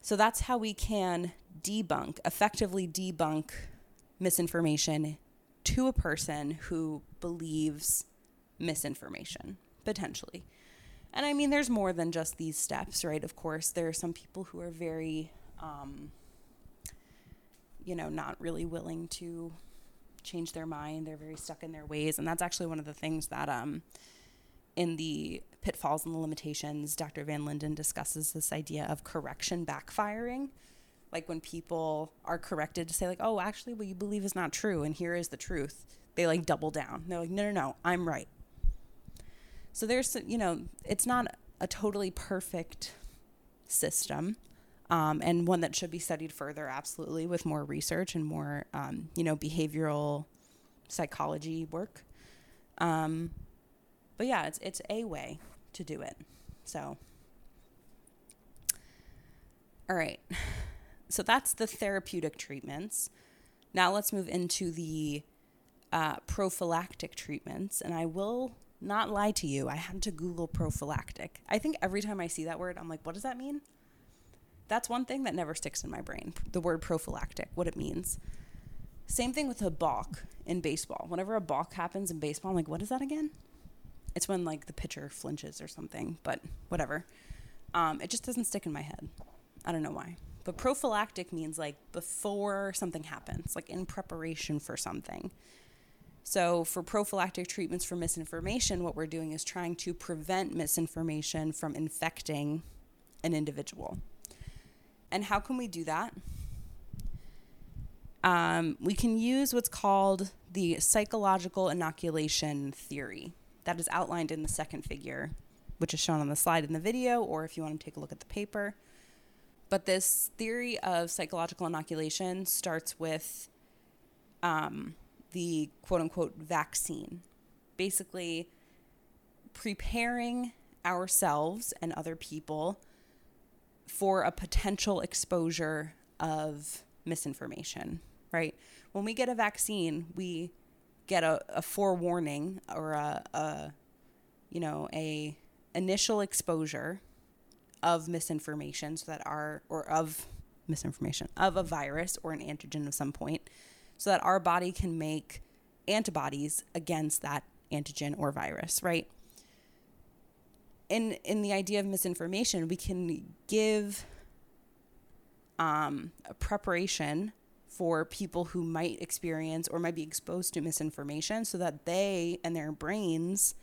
Speaker 1: So that's how we can debunk, effectively debunk misinformation to a person who believes misinformation, potentially. And I mean, there's more than just these steps, right? Of course, there are some people who are very, um, you know, not really willing to change their mind. They're very stuck in their ways. And that's actually one of the things that um, in the pitfalls and the limitations, Dr. Van Linden discusses this idea of correction backfiring. Like when people are corrected to say, like, oh, actually, what you believe is not true, and here is the truth, they like double down. They're like, no, no, no, I'm right. So there's, you know, it's not a totally perfect system um, and one that should be studied further, absolutely, with more research and more, um, you know, behavioral psychology work. Um, but yeah, it's it's a way to do it. So, all right, so that's the therapeutic treatments. Now let's move into the uh, prophylactic treatments, and I will not lie to you. I had to Google prophylactic. I think every time I see that word, I'm like, what does that mean? That's one thing that never sticks in my brain the word prophylactic, what it means. Same thing with a balk in baseball. Whenever a balk happens in baseball, I'm like, what is that again? It's when like the pitcher flinches or something, but whatever. Um, it just doesn't stick in my head. I don't know why. But prophylactic means like before something happens, like in preparation for something. So, for prophylactic treatments for misinformation, what we're doing is trying to prevent misinformation from infecting an individual. And how can we do that? Um, we can use what's called the psychological inoculation theory that is outlined in the second figure, which is shown on the slide in the video, or if you want to take a look at the paper. But this theory of psychological inoculation starts with um, the quote unquote vaccine. Basically, preparing ourselves and other people for a potential exposure of misinformation, right? When we get a vaccine, we get a, a forewarning or a, a you know a initial exposure of misinformation so that our or of misinformation of a virus or an antigen of some point so that our body can make antibodies against that antigen or virus right in in the idea of misinformation we can give um, a preparation for people who might experience or might be exposed to misinformation so that they and their brains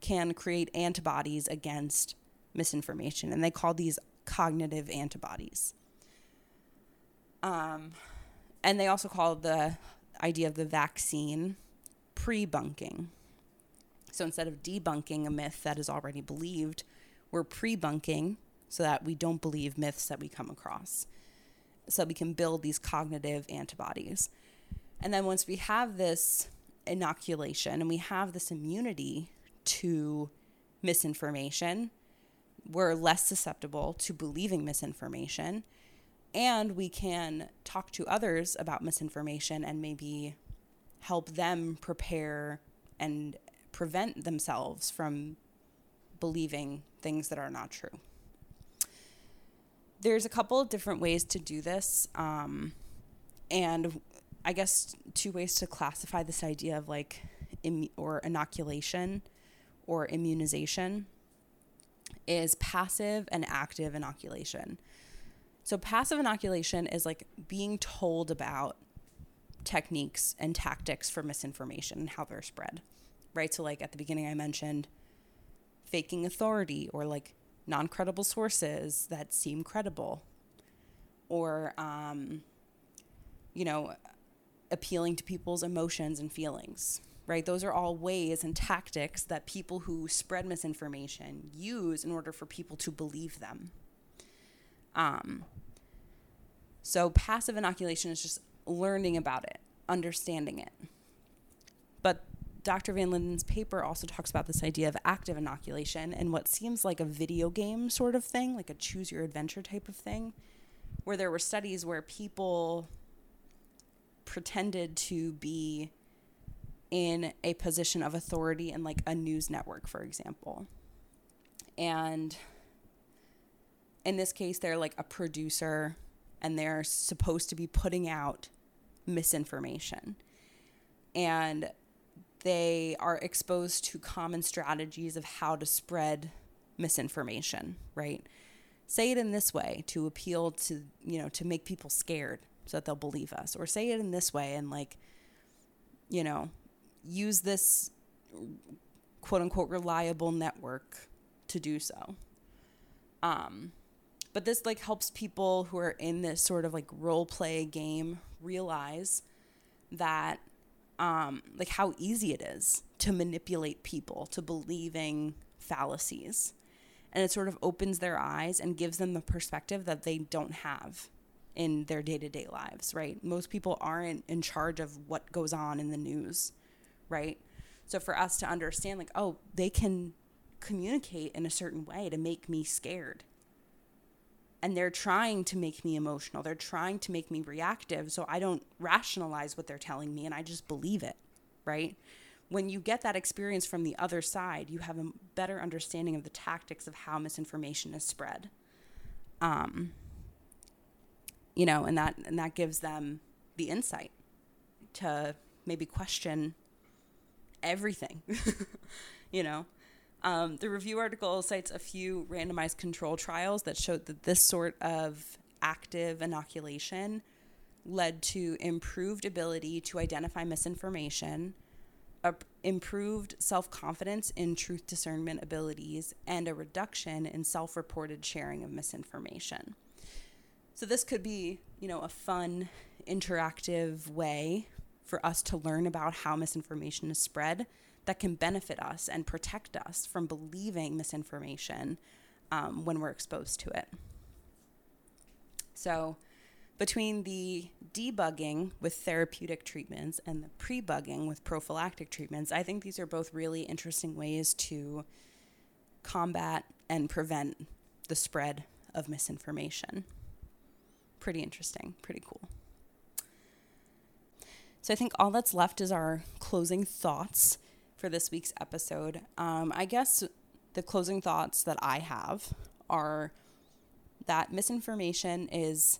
Speaker 1: can create antibodies against misinformation. And they call these cognitive antibodies. Um, and they also call the idea of the vaccine pre-bunking. So instead of debunking a myth that is already believed, we're pre-bunking so that we don't believe myths that we come across so we can build these cognitive antibodies. And then once we have this inoculation and we have this immunity to misinformation, we're less susceptible to believing misinformation. And we can talk to others about misinformation and maybe help them prepare and prevent themselves from believing things that are not true there's a couple of different ways to do this. Um, and I guess two ways to classify this idea of like Im- or inoculation or immunization is passive and active inoculation. So passive inoculation is like being told about techniques and tactics for misinformation and how they're spread. Right? So like at the beginning I mentioned faking authority or like non credible sources that seem credible, or, um, you know, appealing to people's emotions and feelings, right? Those are all ways and tactics that people who spread misinformation use in order for people to believe them. Um, so passive inoculation is just learning about it, understanding it. Dr. Van Linden's paper also talks about this idea of active inoculation and what seems like a video game sort of thing, like a choose your adventure type of thing, where there were studies where people pretended to be in a position of authority in like a news network, for example. And in this case, they're like a producer and they're supposed to be putting out misinformation. And they are exposed to common strategies of how to spread misinformation, right? Say it in this way to appeal to, you know, to make people scared so that they'll believe us, or say it in this way and, like, you know, use this quote unquote reliable network to do so. Um, but this like helps people who are in this sort of like role play game realize that um, like how easy it is to manipulate people to believing fallacies. And it sort of opens their eyes and gives them the perspective that they don't have in their day to day lives, right? Most people aren't in charge of what goes on in the news, right? So for us to understand, like, oh, they can communicate in a certain way to make me scared and they're trying to make me emotional. They're trying to make me reactive so I don't rationalize what they're telling me and I just believe it, right? When you get that experience from the other side, you have a better understanding of the tactics of how misinformation is spread. Um, you know, and that and that gives them the insight to maybe question everything. <laughs> you know, um, the review article cites a few randomized control trials that showed that this sort of active inoculation led to improved ability to identify misinformation, improved self confidence in truth discernment abilities, and a reduction in self reported sharing of misinformation. So, this could be, you know, a fun, interactive way for us to learn about how misinformation is spread that can benefit us and protect us from believing misinformation um, when we're exposed to it. So, between the debunking with therapeutic treatments and the pre-bunking with prophylactic treatments, I think these are both really interesting ways to combat and prevent the spread of misinformation. Pretty interesting, pretty cool. So I think all that's left is our closing thoughts for this week's episode. Um, I guess the closing thoughts that I have are that misinformation is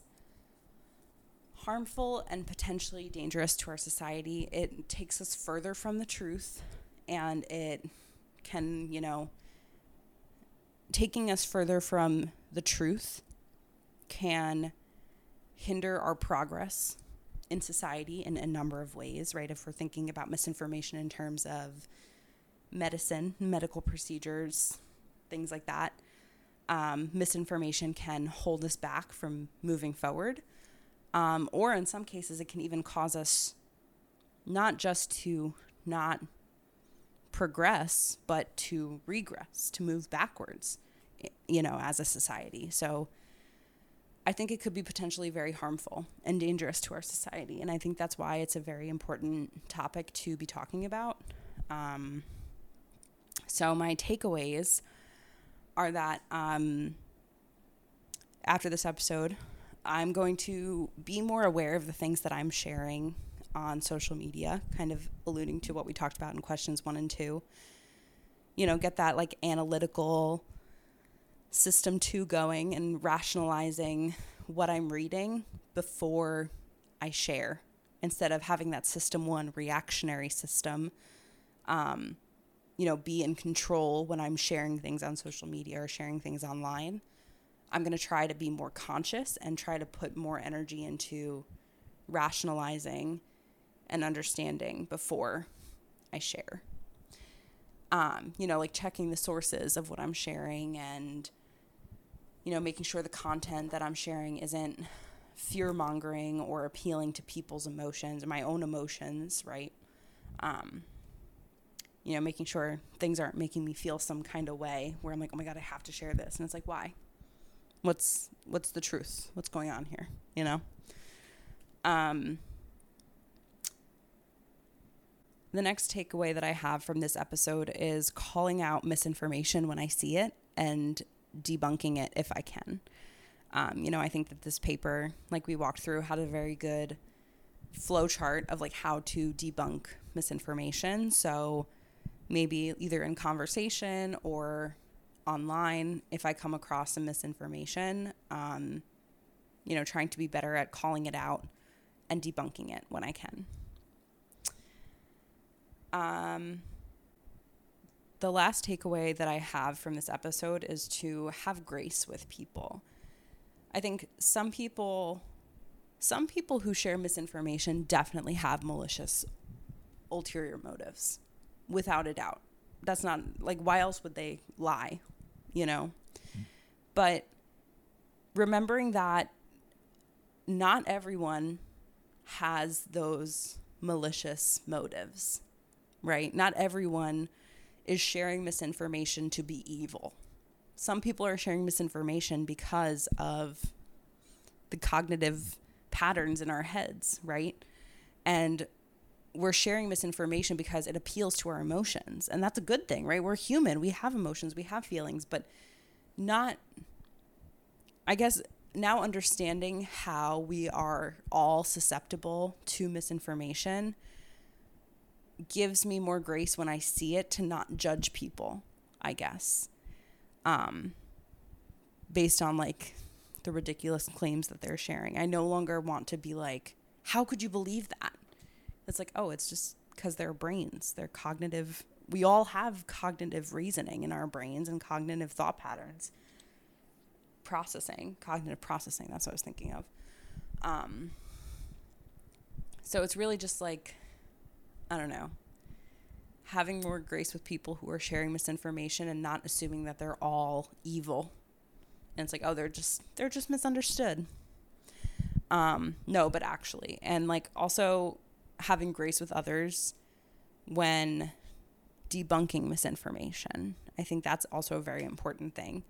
Speaker 1: harmful and potentially dangerous to our society. It takes us further from the truth and it can, you know, taking us further from the truth can hinder our progress in society in a number of ways, right? If we're thinking about misinformation in terms of medicine, medical procedures, things like that, um, misinformation can hold us back from moving forward. Um, or in some cases, it can even cause us not just to not progress, but to regress, to move backwards, you know, as a society. So I think it could be potentially very harmful and dangerous to our society. And I think that's why it's a very important topic to be talking about. Um, so, my takeaways are that um, after this episode, I'm going to be more aware of the things that I'm sharing on social media, kind of alluding to what we talked about in questions one and two. You know, get that like analytical system two going and rationalizing what I'm reading before I share instead of having that system one reactionary system. Um, you know, be in control when I'm sharing things on social media or sharing things online. I'm going to try to be more conscious and try to put more energy into rationalizing and understanding before I share. Um, you know, like checking the sources of what I'm sharing and, you know, making sure the content that I'm sharing isn't fear mongering or appealing to people's emotions, or my own emotions, right? Um, you know, making sure things aren't making me feel some kind of way where I'm like, oh my God, I have to share this. And it's like, why? What's what's the truth? What's going on here? You know? Um the next takeaway that I have from this episode is calling out misinformation when I see it and debunking it if I can. Um, you know, I think that this paper, like we walked through, had a very good flow chart of like how to debunk misinformation. So maybe either in conversation or online, if I come across some misinformation, um, you know, trying to be better at calling it out and debunking it when I can. Um, the last takeaway that I have from this episode is to have grace with people. I think some people some people who share misinformation definitely have malicious ulterior motives without a doubt. That's not like why else would they lie, you know? But remembering that not everyone has those malicious motives right? Not everyone is sharing misinformation to be evil. Some people are sharing misinformation because of the cognitive patterns in our heads, right? And we're sharing misinformation because it appeals to our emotions. And that's a good thing, right? We're human. We have emotions, we have feelings, but not, I guess, now understanding how we are all susceptible to misinformation gives me more grace when I see it to not judge people, I guess. Um, based on like the ridiculous claims that they're sharing. I no longer want to be like, how could you believe that? It's like, oh, it's just because their brains. They're cognitive. We all have cognitive reasoning in our brains and cognitive thought patterns. Processing, cognitive processing. That's what I was thinking of. Um, so it's really just like I don't know, having more grace with people who are sharing misinformation and not assuming that they're all evil. And it's like, oh, they're just they're just misunderstood. Um, no, but actually, and like also having grace with others when debunking misinformation. I think that's also a very important thing.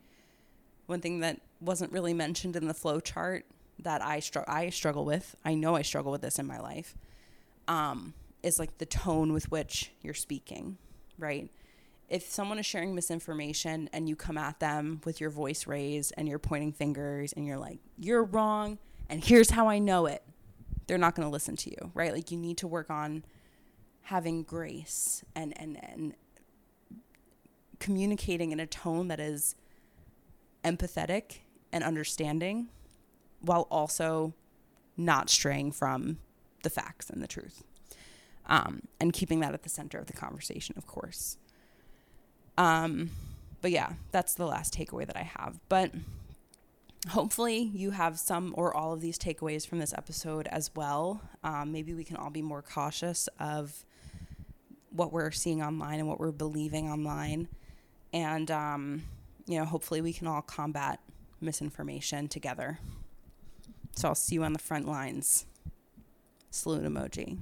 Speaker 1: One thing that wasn't really mentioned in the flow chart that I str- I struggle with. I know I struggle with this in my life. Um, is like the tone with which you're speaking, right? If someone is sharing misinformation and you come at them with your voice raised and you're pointing fingers and you're like, you're wrong and here's how I know it, they're not going to listen to you, right? Like you need to work on having grace and and and communicating in a tone that is empathetic and understanding while also not straying from the facts and the truth. Um, and keeping that at the center of the conversation, of course. Um, but yeah, that's the last takeaway that I have. But hopefully, you have some or all of these takeaways from this episode as well. Um, maybe we can all be more cautious of what we're seeing online and what we're believing online. And, um, you know, hopefully, we can all combat misinformation together. So I'll see you on the front lines. Salute emoji.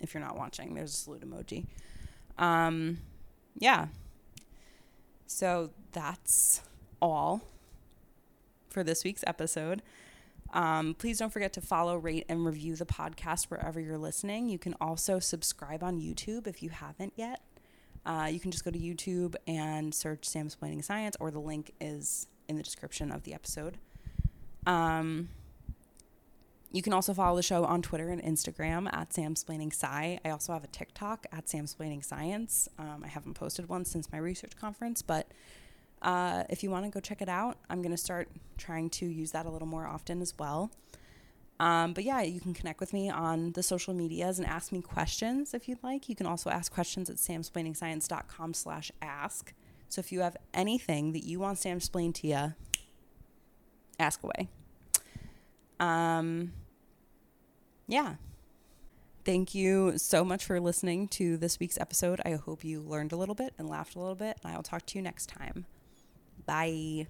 Speaker 1: If you're not watching, there's a salute emoji. Um, yeah. So that's all for this week's episode. Um, please don't forget to follow, rate, and review the podcast wherever you're listening. You can also subscribe on YouTube if you haven't yet. Uh, you can just go to YouTube and search Sam Splaining Science, or the link is in the description of the episode. Um, you can also follow the show on Twitter and Instagram at Samsplaining Sci. I also have a TikTok at Samsplaining Science. Um, I haven't posted one since my research conference, but uh, if you want to go check it out, I'm going to start trying to use that a little more often as well. Um, but yeah, you can connect with me on the social medias and ask me questions if you'd like. You can also ask questions at samsplainingscience.com slash ask. So if you have anything that you want Sam explain to you, ask away. Um, yeah. Thank you so much for listening to this week's episode. I hope you learned a little bit and laughed a little bit, and I will talk to you next time. Bye.